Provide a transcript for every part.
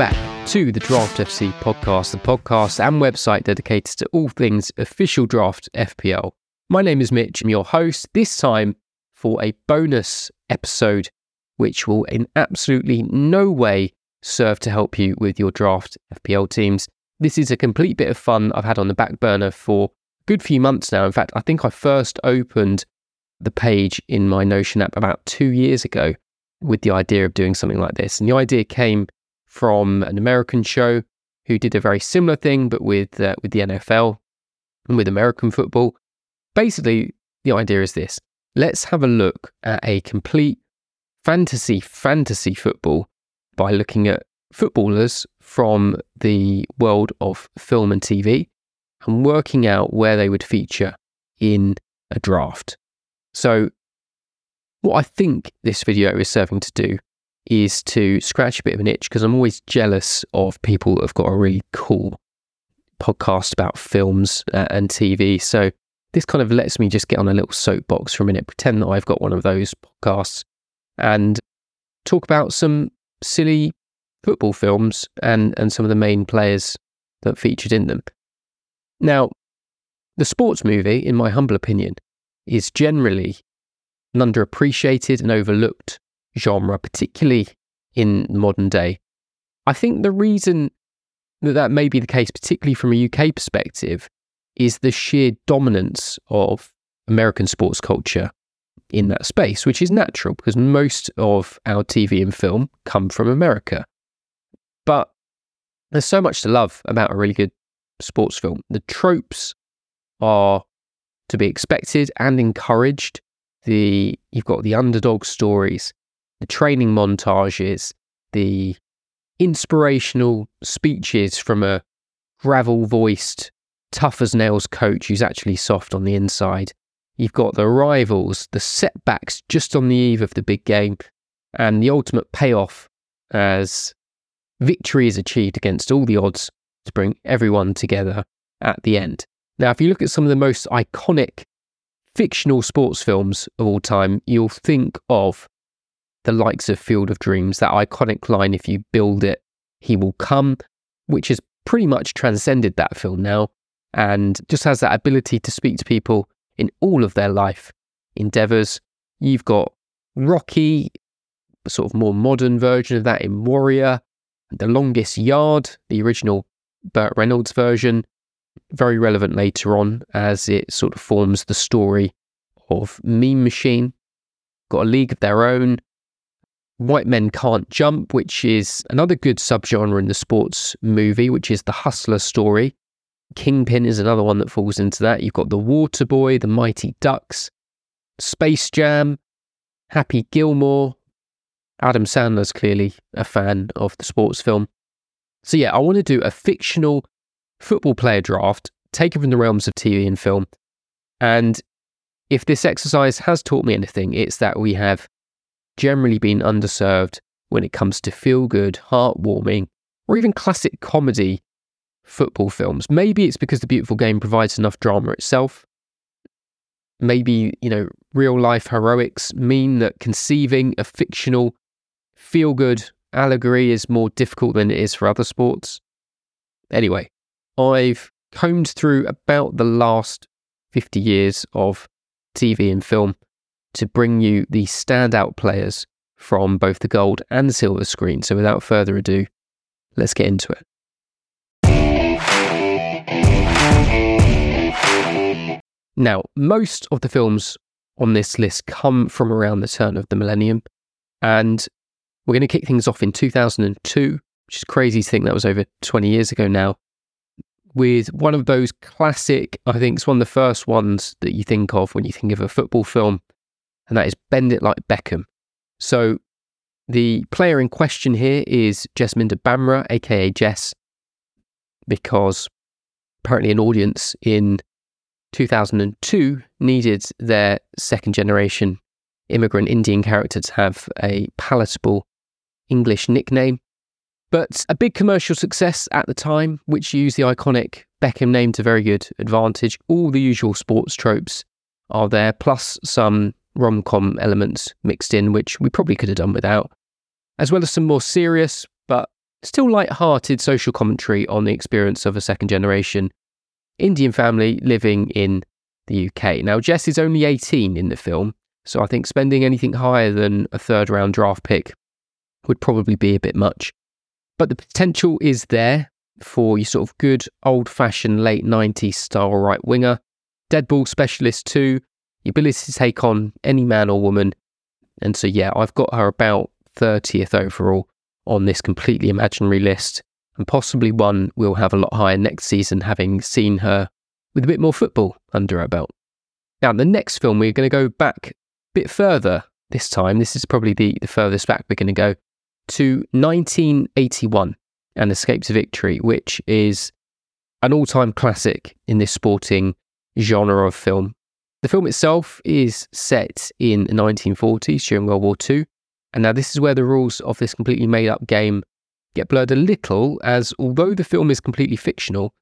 back to the Draft FC podcast, the podcast and website dedicated to all things official draft FPL. My name is Mitch, I'm your host, this time for a bonus episode, which will in absolutely no way serve to help you with your draft FPL teams. This is a complete bit of fun I've had on the back burner for a good few months now. In fact, I think I first opened the page in my Notion app about two years ago with the idea of doing something like this. And the idea came from an American show who did a very similar thing, but with uh, with the NFL and with American football. Basically, the idea is this: let's have a look at a complete fantasy fantasy football by looking at footballers from the world of film and TV and working out where they would feature in a draft. So, what I think this video is serving to do is to scratch a bit of an itch because I'm always jealous of people that have got a really cool podcast about films uh, and TV. So, this kind of lets me just get on a little soapbox for a minute, pretend that I've got one of those podcasts and talk about some silly football films and, and some of the main players that featured in them. Now, the sports movie, in my humble opinion, is generally an underappreciated and overlooked genre, particularly in modern day. I think the reason that that may be the case, particularly from a UK perspective, is the sheer dominance of American sports culture in that space, which is natural because most of our TV and film come from America. But there's so much to love about a really good sports film. The tropes are to be expected and encouraged. The you've got the underdog stories, the training montages, the inspirational speeches from a gravel voiced, tough as nails coach who's actually soft on the inside. You've got the rivals, the setbacks just on the eve of the big game, and the ultimate payoff as victory is achieved against all the odds to bring everyone together at the end. Now, if you look at some of the most iconic fictional sports films of all time, you'll think of the likes of Field of Dreams, that iconic line, if you build it, he will come, which has pretty much transcended that film now and just has that ability to speak to people in all of their life endeavors. You've got Rocky, sort of more modern version of that in Warrior, The Longest Yard, the original Burt Reynolds version, very relevant later on as it sort of forms the story of Mean Machine. Got a league of their own, White Men Can't Jump, which is another good subgenre in the sports movie, which is the hustler story. Kingpin is another one that falls into that. You've got The Waterboy, The Mighty Ducks, Space Jam, Happy Gilmore. Adam Sandler's clearly a fan of the sports film. So, yeah, I want to do a fictional football player draft taken from the realms of TV and film. And if this exercise has taught me anything, it's that we have generally been underserved when it comes to feel good, heartwarming, or even classic comedy football films. Maybe it's because the beautiful game provides enough drama itself. Maybe, you know, real life heroics mean that conceiving a fictional feel good allegory is more difficult than it is for other sports. Anyway, I've combed through about the last 50 years of TV and film to bring you the standout players from both the gold and silver screen. So without further ado, let's get into it. Now, most of the films on this list come from around the turn of the millennium, and we're going to kick things off in 2002, which is crazy to think that was over 20 years ago now, with one of those classic, I think it's one of the first ones that you think of when you think of a football film, and that is Bend It Like Beckham. So the player in question here is Jesminder Bhamra, aka Jess, because apparently an audience in 2002 needed their second generation immigrant Indian character to have a palatable English nickname. But a big commercial success at the time, which used the iconic Beckham name to very good advantage. All the usual sports tropes are there, plus some rom com elements mixed in, which we probably could have done without, as well as some more serious but still light-hearted social commentary on the experience of a second generation Indian family living in the UK. Now, Jess is only 18 in the film, so I think spending anything higher than a third round draft pick would probably be a bit much. But the potential is there for your sort of good old fashioned late 90s style right winger, dead ball specialist too, the ability to take on any man or woman. And so, yeah, I've got her about 30th overall on this completely imaginary list, and possibly one we'll have a lot higher next season, having seen her with a bit more football under her belt. Now, the next film, we're going to go back a bit further this time. This is probably the, the furthest back we're going to go to 1981 and Escape to Victory, which is an all time classic in this sporting genre of film. The film itself is set in the 1940s during World War II. And now, this is where the rules of this completely made up game get blurred a little, as although the film is completely fictional,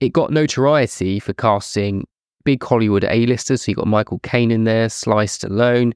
it got notoriety for casting big Hollywood A-listers. So you got Michael Caine in there, Sly Stallone,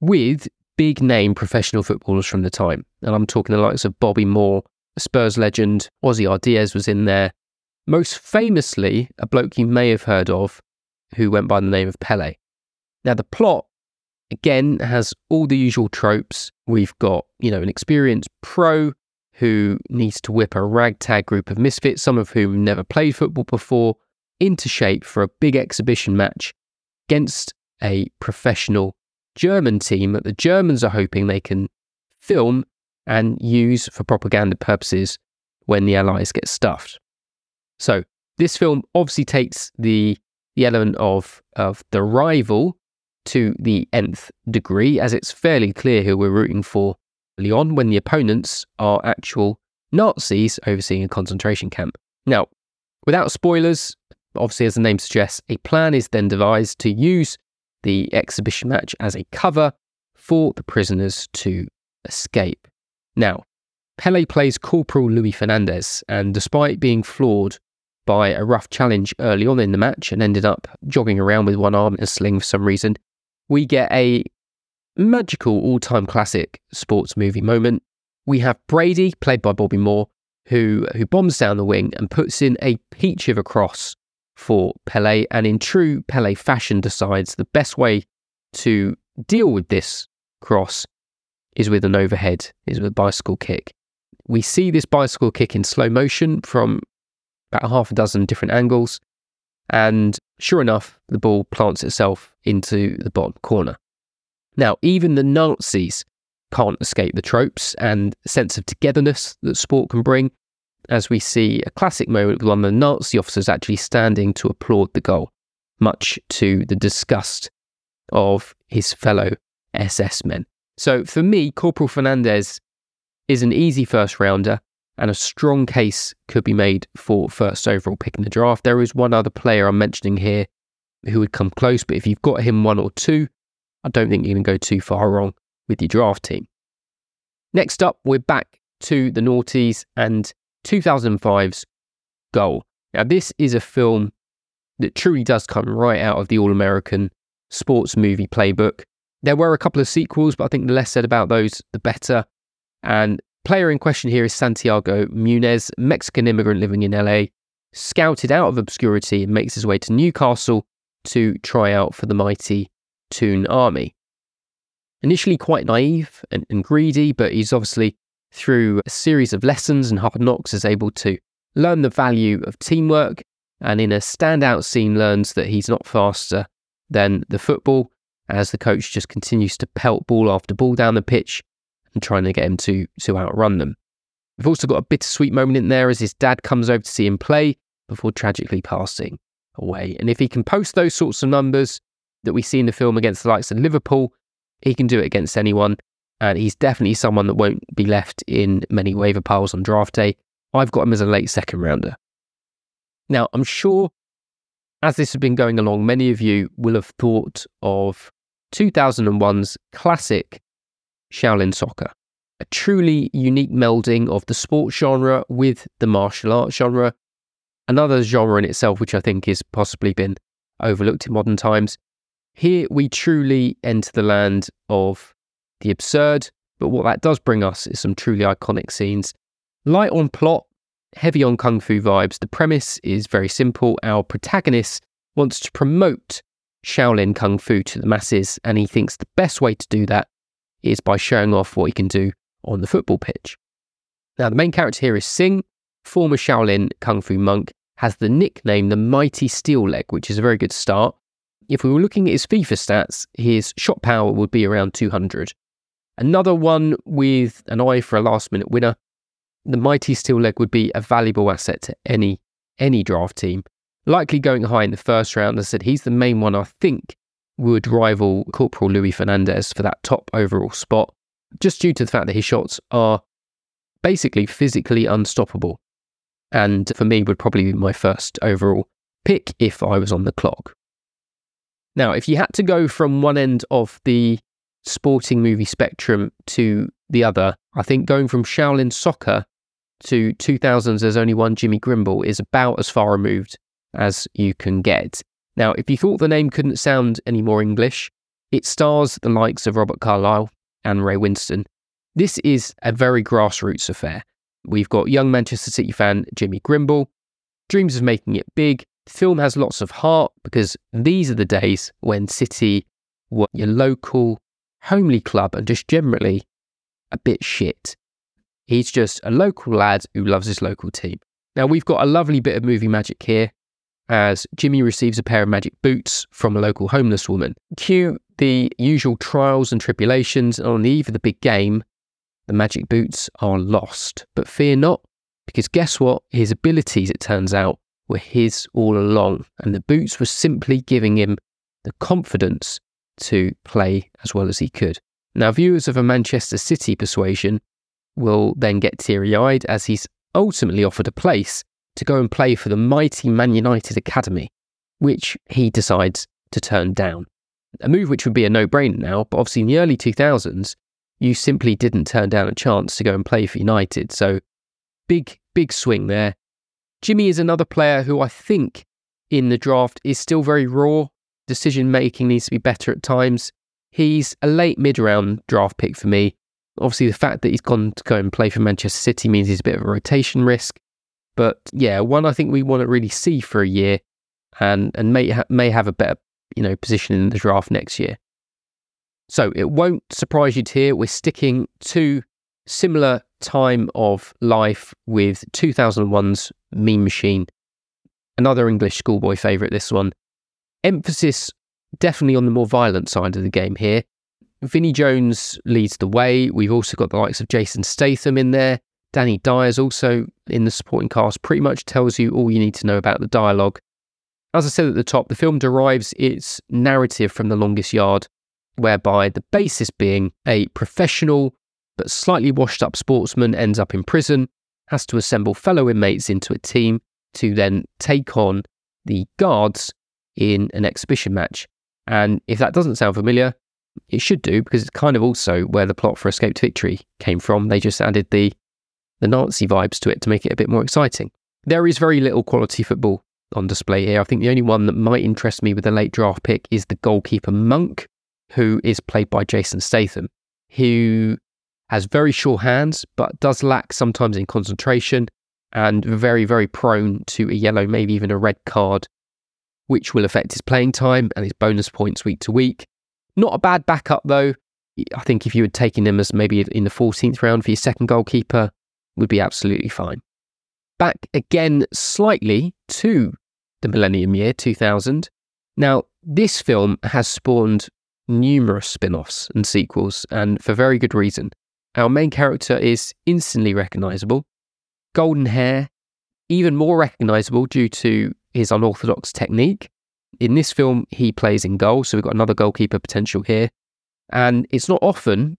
with big name professional footballers from the time. And I'm talking the likes of Bobby Moore, Spurs legend, Ossie Ardiles was in there. Most famously, a bloke you may have heard of who went by the name of Pele. Now, the plot, again, has all the usual tropes. We've got, you know, an experienced pro who needs to whip a ragtag group of misfits, some of whom never played football before, into shape for a big exhibition match against a professional German team that the Germans are hoping they can film and use for propaganda purposes when the Allies get stuffed. So, this film obviously takes the, the element of, of the rival to the nth degree, as it's fairly clear who we're rooting for on when the opponents are actual Nazis overseeing a concentration camp. Now, without spoilers, obviously, as the name suggests, a plan is then devised to use the exhibition match as a cover for the prisoners to escape. Now, Pele plays Corporal Luis Fernandez, and despite being floored by a rough challenge early on in the match and ended up jogging around with one arm in a sling for some reason, we get a magical all time classic sports movie moment. We have Brady, played by Bobby Moore, who, who bombs down the wing and puts in a peach of a cross for Pele, and in true Pele fashion, decides the best way to deal with this cross is with an overhead, is with a bicycle kick. We see this bicycle kick in slow motion from about half a dozen different angles, and sure enough, the ball plants itself into the bottom corner. Now, even the Nazis can't escape the tropes and sense of togetherness that sport can bring, as we see a classic moment with one of the Nazi officers actually standing to applaud the goal, much to the disgust of his fellow SS men. So for me, Corporal Fernandez is an easy first rounder, and a strong case could be made for first overall pick in the draft. There is one other player I'm mentioning here who would come close, but if you've got him one or two, I don't think you're going to go too far wrong with your draft team. Next up, we're back to the noughties and 2005's Goal. Now, this is a film that truly does come right out of the All American sports movie playbook. There were a couple of sequels, but I think the less said about those, the better. And player in question here is Santiago Munez, Mexican immigrant living in LA, scouted out of obscurity and makes his way to Newcastle to try out for the mighty Toon army. Initially quite naive and, and greedy, but he's obviously, through a series of lessons and hard knocks, is able to learn the value of teamwork and in a standout scene learns that he's not faster than the football as the coach just continues to pelt ball after ball down the pitch and trying to get him to, to outrun them. We've also got a bittersweet moment in there as his dad comes over to see him play before tragically passing away. And if he can post those sorts of numbers, that we see in the film against the likes of Liverpool. He can do it against anyone, and he's definitely someone that won't be left in many waiver piles on draft day. I've got him as a late second rounder. Now, I'm sure as this has been going along, many of you will have thought of 2001's classic Shaolin Soccer, a truly unique melding of the sports genre with the martial arts genre, another genre in itself which I think has possibly been overlooked in modern times. Here we truly enter the land of the absurd, but what that does bring us is some truly iconic scenes, Light on plot, heavy on kung fu vibes. The premise is very simple. Our protagonist wants to promote Shaolin Kung Fu to the masses, and he thinks the best way to do that is by showing off what he can do on the football pitch. Now, the main character here is Sing, former Shaolin Kung Fu monk, has the nickname the Mighty Steel Leg, which is a very good start. If we were looking at his FIFA stats, his shot power would be around 200. Another one with an eye for a last minute winner. The Mighty Steel Leg would be a valuable asset to any any draft team. Likely going high in the first round. As I said, he's the main one I think would rival Corporal Luis Fernandez for that top overall spot, just due to the fact that his shots are basically physically unstoppable. And for me, would probably be my first overall pick if I was on the clock. Now, if you had to go from one end of the sporting movie spectrum to the other, I think going from Shaolin Soccer to 2000s There's Only One Jimmy Grimble is about as far removed as you can get. Now, if you thought the name couldn't sound any more English, it stars the likes of Robert Carlyle and Ray Winstone. This is a very grassroots affair. We've got young Manchester City fan Jimmy Grimble, dreams of making it big. The film has lots of heart because these are the days when City were your local, homely club and just generally a bit shit. He's just a local lad who loves his local team. Now, we've got a lovely bit of movie magic here as Jimmy receives a pair of magic boots from a local homeless woman. Cue the usual trials and tribulations, and on the eve of the big game, the magic boots are lost. But fear not, because guess what? His abilities, it turns out, were his all along, and the boots were simply giving him the confidence to play as well as he could. Now, viewers of a Manchester City persuasion will then get teary eyed as he's ultimately offered a place to go and play for the mighty Man United Academy, which he decides to turn down. A move which would be a no brainer now, but obviously in the early 2000s, you simply didn't turn down a chance to go and play for United. So big, big swing there. Jimmy is another player who I think in the draft is still very raw. Decision making needs to be better at times. He's a late mid round draft pick for me. Obviously, the fact that he's gone to go and play for Manchester City means he's a bit of a rotation risk. But yeah, one I think we want to really see for a year, and and may ha- may have a better you know position in the draft next year. So it won't surprise you to hear we're sticking to similar time of life with 2001's Mean Machine, another English schoolboy favourite. This one, emphasis definitely on the more violent side of the game here. Vinnie Jones leads the way. We've also got the likes of Jason Statham in there. Danny Dyer's also in the supporting cast, pretty much tells you all you need to know about the dialogue. As I said at the top, the film derives its narrative from The Longest Yard, whereby the basis being a professional but slightly washed up sportsman ends up in prison, has to assemble fellow inmates into a team to then take on the guards in an exhibition match. And if that doesn't sound familiar, it should do because it's kind of also where the plot for Escape to Victory came from. They just added the the Nazi vibes to it to make it a bit more exciting. There is very little quality football on display here. I think the only one that might interest me with a late draft pick is the goalkeeper Monk, who is played by Jason Statham, who has very sure hands but does lack sometimes in concentration and very, very prone to a yellow, maybe even a red card, which will affect his playing time and his bonus points week to week. Not a bad backup though. I think if you had taken him as maybe in the 14th round for your second goalkeeper, would be absolutely fine. Back again slightly to the millennium year 2000. Now, this film has spawned numerous spin offs and sequels, and for very good reason. Our main character is instantly recognizable, golden hair, even more recognizable due to his unorthodox technique. In this film, he plays in goal, so we've got another goalkeeper potential here. And it's not often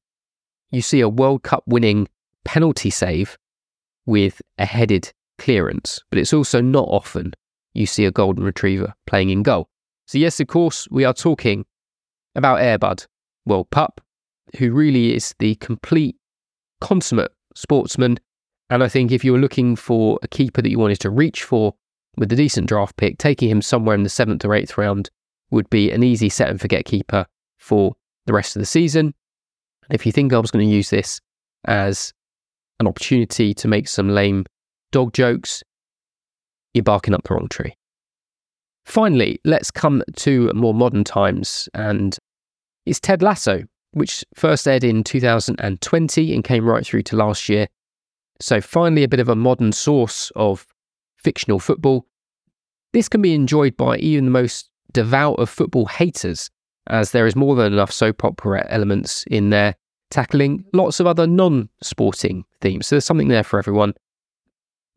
you see a World Cup winning penalty save with a headed clearance, but it's also not often you see a golden retriever playing in goal. So, yes, of course, we are talking about Airbud, well, Pup, who really is the complete, consummate sportsman. And I think if you were looking for a keeper that you wanted to reach for with a decent draft pick, taking him somewhere in the seventh or eighth round would be an easy set and forget keeper for the rest of the season. And if you think I was going to use this as an opportunity to make some lame dog jokes, you're barking up the wrong tree. Finally, let's come to more modern times, and it's Ted Lasso, which first aired in 2020 and came right through to last year. So, finally, a bit of a modern source of fictional football. This can be enjoyed by even the most devout of football haters, as there is more than enough soap opera elements in there, tackling lots of other non sporting themes. So, there's something there for everyone.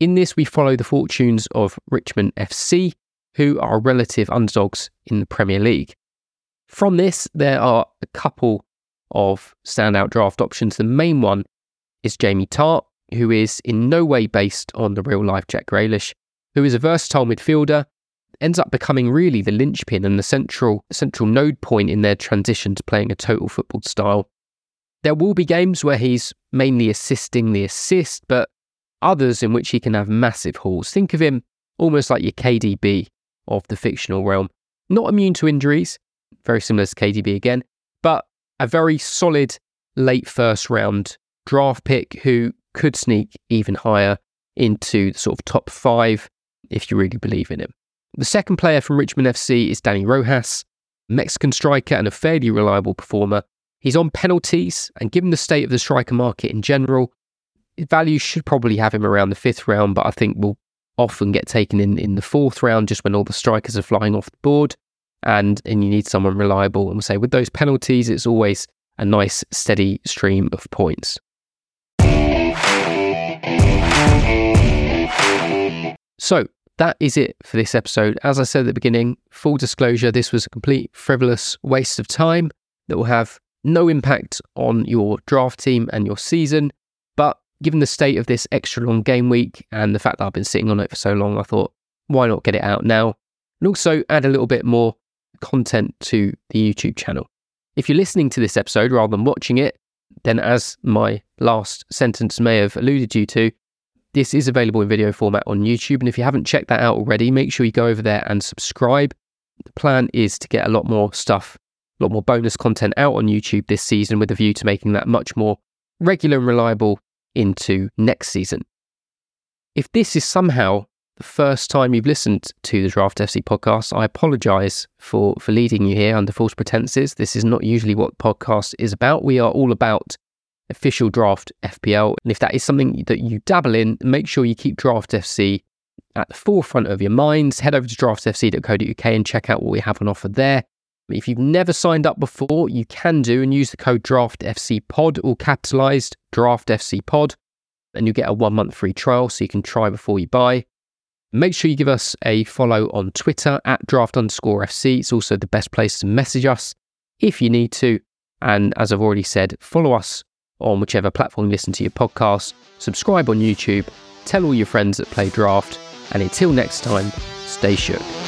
In this, we follow the fortunes of Richmond FC, who are relative underdogs in the Premier League. From this, there are a couple of standout draft options. The main one is Jamie Tartt, who is in no way based on the real life Jack Grealish, who is a versatile midfielder, ends up becoming really the linchpin and the central central node point in their transition to playing a total football style. There will be games where he's mainly assisting the assist, but others in which he can have massive hauls. Think of him almost like your KDB of the fictional realm. Not immune to injuries, very similar to KDB again, but a very solid late first round draft pick who could sneak even higher into the sort of top five if you really believe in him. The second player from Richmond FC is Dani Rojas, Mexican striker and a fairly reliable performer. He's on penalties, and given the state of the striker market in general, value should probably have him around the fifth round, but I think will often get taken in in the fourth round just when all the strikers are flying off the board and and you need someone reliable. And we'll say with those penalties it's always a nice steady stream of points. So that is it for this episode. As i said at the beginning full disclosure this was a complete frivolous waste of time that will have no impact on your draft team and your season but given the state of this extra long game week and the fact that I've been sitting on it for so long, I thought, why not get it out now? And also add a little bit more content to the YouTube channel. If you're listening to this episode rather than watching it, then as my last sentence may have alluded you to, this is available in video format on YouTube. And if you haven't checked that out already, make sure you go over there and subscribe. The plan is to get a lot more stuff, lot more bonus content out on YouTube this season with a view to making that much more regular and reliable into next season. If this is somehow the first time you've listened to the Draft FC podcast, I apologize for, for leading you here under false pretenses. This is not usually what podcast is about. We are all about official draft FPL. And if that is something that you dabble in, make sure you keep Draft FC at the forefront of your minds. Head over to draftfc.co.uk and check out what we have on offer there. If you've never signed up before, you can do and use the code DRAFTFCPOD, all capitalized DRAFTFCPOD, and you get a one month free trial so you can try before you buy. Make sure you give us a follow on Twitter at draft underscore FC. It's also the best place to message us if you need to. And as I've already said, follow us on whichever platform you listen to your podcast, subscribe on YouTube, tell all your friends that play draft, and until next time, stay shook.